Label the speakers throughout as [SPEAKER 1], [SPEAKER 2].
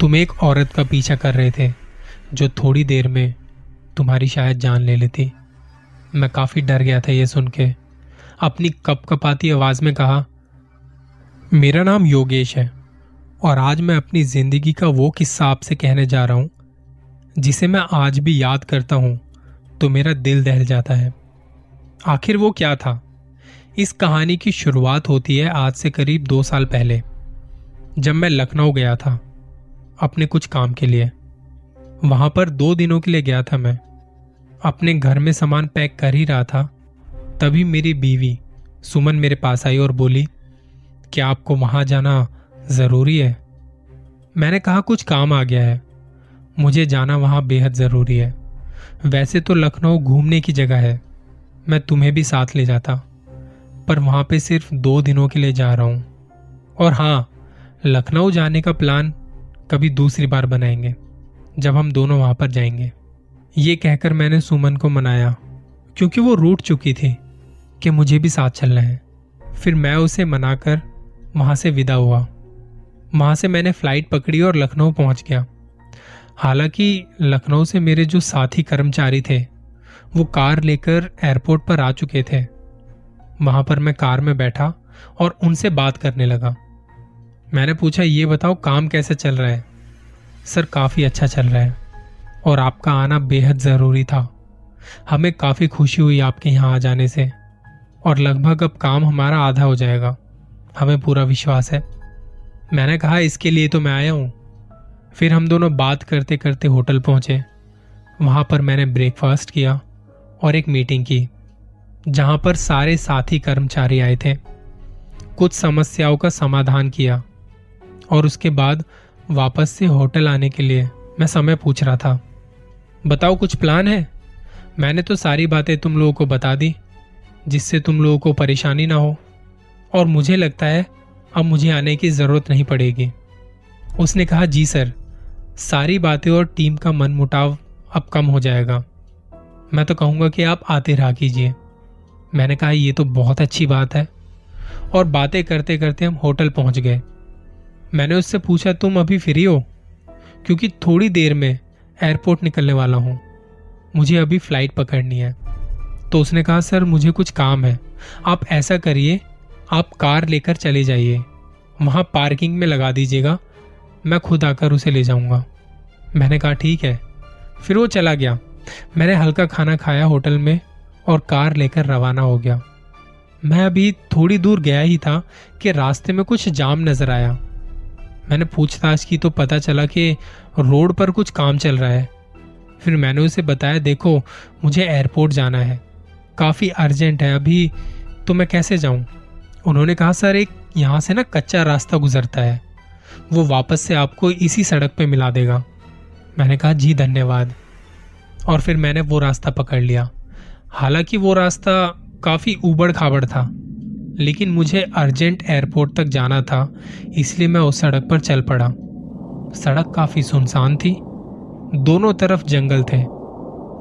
[SPEAKER 1] तुम एक औरत का पीछा कर रहे थे, जो थोड़ी देर में तुम्हारी शायद जान ले लेती। मैं काफ़ी डर गया था ये सुन के। अपनी कप कपाती आवाज़ में कहा, मेरा नाम योगेश है, और आज मैं अपनी ज़िंदगी का वो किस्सा आपसे कहने जा रहा हूँ, जिसे मैं आज भी याद करता हूँ तो मेरा दिल दहल जाता है। आखिर वो क्या था? इस कहानी की शुरुआत होती है आज से करीब दो साल पहले, जब मैं लखनऊ गया था। अपने कुछ काम के लिए। वहाँ पर दो दिनों के लिए गया था मैं। अपने घर में सामान पैक कर ही रहा था। तभी मेरी बीवी, सुमन मेरे पास आई और बोली, क्या आपको वहाँ जाना ज़रूरी है? मैंने कहा, कुछ काम आ गया है। मुझे जाना वहाँ बेहद ज़रूरी है। वैसे तो लखनऊ घूमने की जगह है। मैं तुम्हें भी साथ ले जाता। पर वहाँ पे सिर्फ़ दो दिनों के लिए जा रहा हूँ। और हाँ लखनऊ जाने का प्लान कभी दूसरी बार बनाएँगे, जब हम दोनों वहाँ पर जाएँगे। ये कहकर मैंने सुमन को मनाया, क्योंकि वो रूट चुकी थी कि मुझे भी साथ चलना है। फिर मैं उसे मनाकर वहाँ से विदा हुआ। वहाँ से मैंने फ़्लाइट पकड़ी और लखनऊ पहुँच गया। हालाँकि लखनऊ से मेरे जो साथी कर्मचारी थे, वो कार लेकर एयरपोर्ट पर आ चुके थे। वहाँ पर मैं कार में बैठा और उनसे बात करने लगा। मैंने पूछा, ये बताओ, काम कैसे चल रहा है? सर, काफ़ी अच्छा चल रहा है और आपका आना बेहद ज़रूरी था। हमें काफ़ी खुशी हुई आपके यहाँ आ जाने से और लगभग अब काम हमारा आधा हो जाएगा। हमें पूरा विश्वास है। मैंने कहा, इसके लिए तो मैं आया हूँ। फिर हम दोनों बात करते करते होटल पहुँचे। वहाँ पर मैंने ब्रेकफास्ट किया और एक मीटिंग की, जहाँ पर सारे साथी कर्मचारी आए थे। कुछ समस्याओं का समाधान किया। और उसके बाद वापस से होटल आने के लिए मैं समय पूछ रहा था। बताओ कुछ प्लान है? मैंने तो सारी बातें तुम लोगों को बता दी, जिससे तुम लोगों को परेशानी ना हो। और मुझे लगता है अब मुझे आने की ज़रूरत नहीं पड़ेगी। उसने कहा, जी सर, सारी बातें और टीम का मन मुटाव अब कम हो जाएगा। मैं तो कहूँगा कि आप आते रहा कीजिए। मैंने कहा, ये तो बहुत अच्छी बात है। और बातें करते करते हम होटल पहुँच गए। मैंने उससे पूछा, तुम अभी फ्री हो? क्योंकि थोड़ी देर में एयरपोर्ट निकलने वाला हूँ। मुझे अभी फ़्लाइट पकड़नी है। तो उसने कहा, सर, मुझे कुछ काम है। आप ऐसा करिए, आप कार लेकर चले जाइए। वहाँ पार्किंग में लगा दीजिएगा। मैं खुद आकर उसे ले जाऊँगा। मैंने कहा, ठीक है। फिर वो चला गया। मैंने हल्का खाना खाया होटल में और कार लेकर रवाना हो गया। मैं अभी थोड़ी दूर गया ही था कि रास्ते में कुछ जाम नज़र आया। मैंने पूछताछ की तो पता चला कि रोड पर कुछ काम चल रहा है। फिर मैंने उसे बताया, देखो, मुझे एयरपोर्ट जाना है। काफ़ी अर्जेंट है, अभी तो मैं कैसे जाऊँ? उन्होंने कहा, सर, एक यहाँ से ना कच्चा रास्ता गुजरता है। वो वापस से आपको इसी सड़क पे मिला देगा। मैंने कहा, जी, धन्यवाद। और फिर मैंने वो रास्ता पकड़ लिया। हालाँकि वो रास्ता काफ़ी उबड़ खाबड़ था। लेकिन मुझे अर्जेंट एयरपोर्ट तक जाना था, इसलिए मैं उस सड़क पर चल पड़ा। सड़क काफ़ी सुनसान थी। दोनों तरफ़ जंगल थे।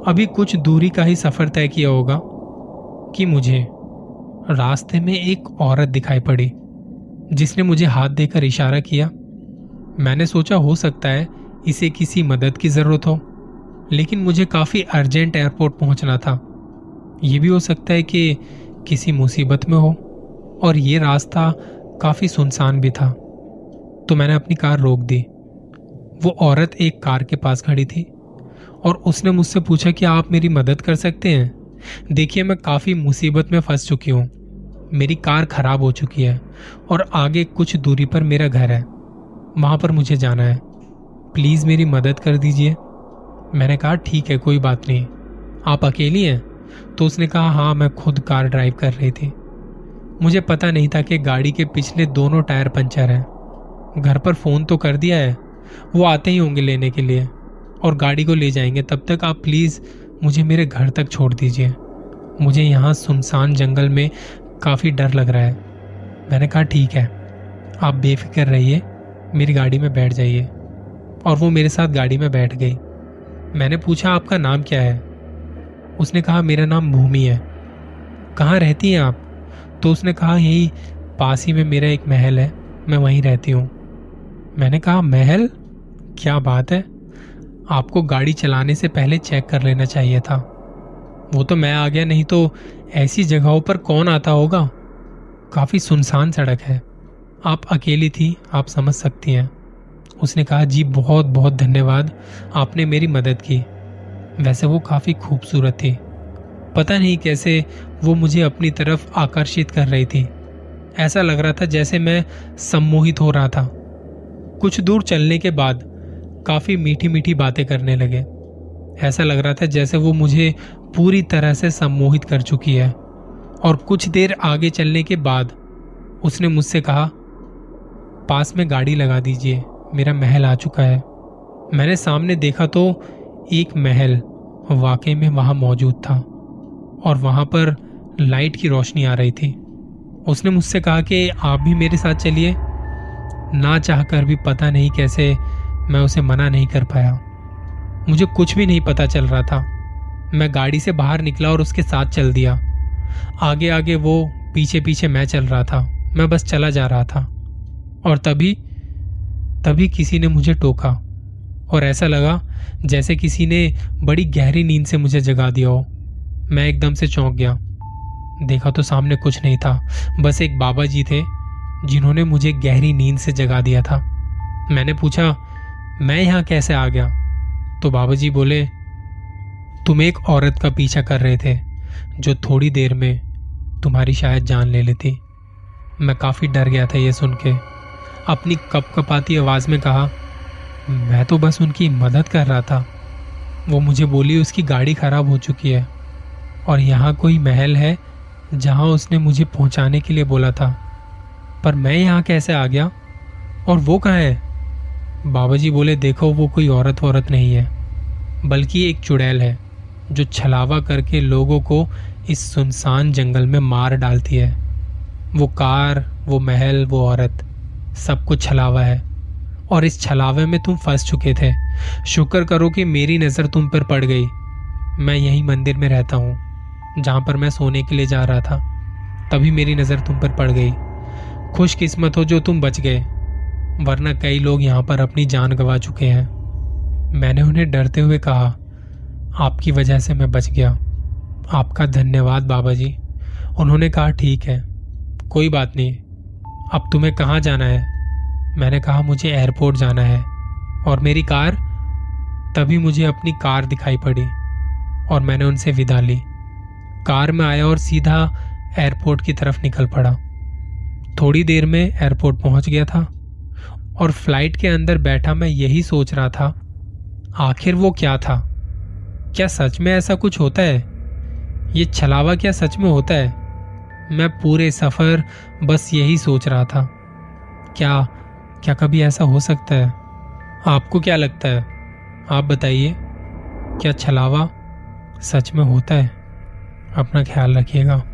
[SPEAKER 1] अभी कुछ दूरी का ही सफ़र तय किया होगा कि मुझे रास्ते में एक औरत दिखाई पड़ी, जिसने मुझे हाथ देकर इशारा किया। मैंने सोचा, हो सकता है इसे किसी मदद की ज़रूरत हो, लेकिन मुझे काफ़ी अर्जेंट एयरपोर्ट पहुँचना था। यह भी हो सकता है कि किसी मुसीबत में हो। और ये रास्ता काफ़ी सुनसान भी था। तो मैंने अपनी कार रोक दी। वो औरत एक कार के पास खड़ी थी और उसने मुझसे पूछा कि आप मेरी मदद कर सकते हैं? देखिए, मैं काफ़ी मुसीबत में फंस चुकी हूँ। मेरी कार खराब हो चुकी है और आगे कुछ दूरी पर मेरा घर है। वहाँ पर मुझे जाना है। प्लीज़ मेरी मदद कर दीजिए। मैंने कहा, ठीक है, कोई बात नहीं। आप अकेली हैं? तो उसने कहा हाँ मैं खुद कार ड्राइव कर रही थी। मुझे पता नहीं था कि गाड़ी के पिछले दोनों टायर पंचर हैं। घर पर फ़ोन तो कर दिया है। वो आते ही होंगे लेने के लिए। और गाड़ी को ले जाएँगे। तब तक आप प्लीज़ मुझे मेरे घर तक छोड़ दीजिए। मुझे यहाँ सुनसान जंगल में काफ़ी डर लग रहा है। मैंने कहा, ठीक है। आप बेफिक्र रहिए। मेरी गाड़ी में बैठ जाइए। और वो मेरे साथ गाड़ी में बैठ गई। मैंने पूछा, आपका नाम क्या है? उसने कहा, मेरा नाम भूमि है। कहाँ रहती हैं आप? तो उसने कहा, यही पास ही में मेरा एक महल है, मैं वहीं रहती हूँ। मैंने कहा, महल? क्या बात है। आपको गाड़ी चलाने से पहले चेक कर लेना चाहिए था। वो तो मैं आ गया, नहीं तो ऐसी जगहों पर कौन आता होगा? काफ़ी सुनसान सड़क है। आप अकेली थी, आप समझ सकती हैं। उसने कहा, जी, बहुत बहुत धन्यवाद, आपने मेरी मदद की। वैसे वो काफ़ी खूबसूरत थी। पता नहीं कैसे वो मुझे अपनी तरफ़ आकर्षित कर रही थी। ऐसा लग रहा था जैसे मैं सम्मोहित हो रहा था। कुछ दूर चलने के बाद काफ़ी मीठी मीठी बातें करने लगे। ऐसा लग रहा था जैसे वो मुझे पूरी तरह से सम्मोहित कर चुकी है। और कुछ देर आगे चलने के बाद उसने मुझसे कहा, पास में गाड़ी लगा दीजिए, मेरा महल आ चुका है। मैंने सामने देखा तो एक महल वाकई में वहाँ मौजूद था। और वहाँ पर लाइट की रोशनी आ रही थी। उसने मुझसे कहा कि आप भी मेरे साथ चलिए। ना चाहकर भी पता नहीं कैसे मैं उसे मना नहीं कर पाया। मुझे कुछ भी नहीं पता चल रहा था। मैं गाड़ी से बाहर निकला और उसके साथ चल दिया। आगे आगे वो पीछे पीछे मैं चल रहा था। मैं बस चला जा रहा था। और तभी तभी किसी ने मुझे टोका। और ऐसा लगा जैसे किसी ने बड़ी गहरी नींद से मुझे जगा दिया हो। मैं एकदम से चौंक गया। देखा तो सामने कुछ नहीं था, बस एक बाबा जी थे, जिन्होंने मुझे गहरी नींद से जगा दिया था। मैंने पूछा, मैं यहाँ कैसे आ गया? तो बाबा जी बोले, तुम एक औरत का पीछा कर रहे थे, जो थोड़ी देर में तुम्हारी शायद जान ले लेती। मैं काफ़ी डर गया था ये सुन के। अपनी कप कपाती आवाज़ में कहा, मैं तो बस उनकी मदद कर रहा था। वो मुझे बोली, उसकी गाड़ी खराब हो चुकी है। और यहाँ कोई महल है जहाँ उसने मुझे पहुँचाने के लिए बोला था। पर मैं यहाँ कैसे आ गया? और वो कहाँ है? बाबा जी बोले, देखो, वो कोई औरत औरत नहीं है, बल्कि एक चुड़ैल है, जो छलावा करके लोगों को इस सुनसान जंगल में मार डालती है। वो कार, वो महल, वो औरत सब कुछ छलावा है। और इस छलावे में तुम फंस चुके थे। शुक्र करो कि मेरी नज़र तुम पर पड़ गई। मैं यही मंदिर में रहता हूँ। जहाँ पर मैं सोने के लिए जा रहा था, तभी मेरी नज़र तुम पर पड़ गई। खुशकिस्मत हो जो तुम बच गए, वरना कई लोग यहाँ पर अपनी जान गंवा चुके हैं। मैंने उन्हें डरते हुए कहा, आपकी वजह से मैं बच गया। आपका धन्यवाद बाबा जी उन्होंने कहा, ठीक है, कोई बात नहीं। अब तुम्हें कहाँ जाना है? मैंने कहा, मुझे एयरपोर्ट जाना है। और मेरी कार? तभी मुझे अपनी कार दिखाई पड़ी और मैंने उनसे विदा ली। कार में आया और सीधा एयरपोर्ट की तरफ़ निकल पड़ा। थोड़ी देर में एयरपोर्ट पहुँच गया था और फ़्लाइट के अंदर बैठा मैं यही सोच रहा था, आखिर वो क्या था? क्या सच में ऐसा कुछ होता है? ये छलावा क्या सच में होता है? मैं पूरे सफ़र बस यही सोच रहा था। क्या क्या कभी ऐसा हो सकता है? आपको क्या लगता है? आप बताइए, क्या छलावा सच में होता है? अपना ख्याल रखिएगा।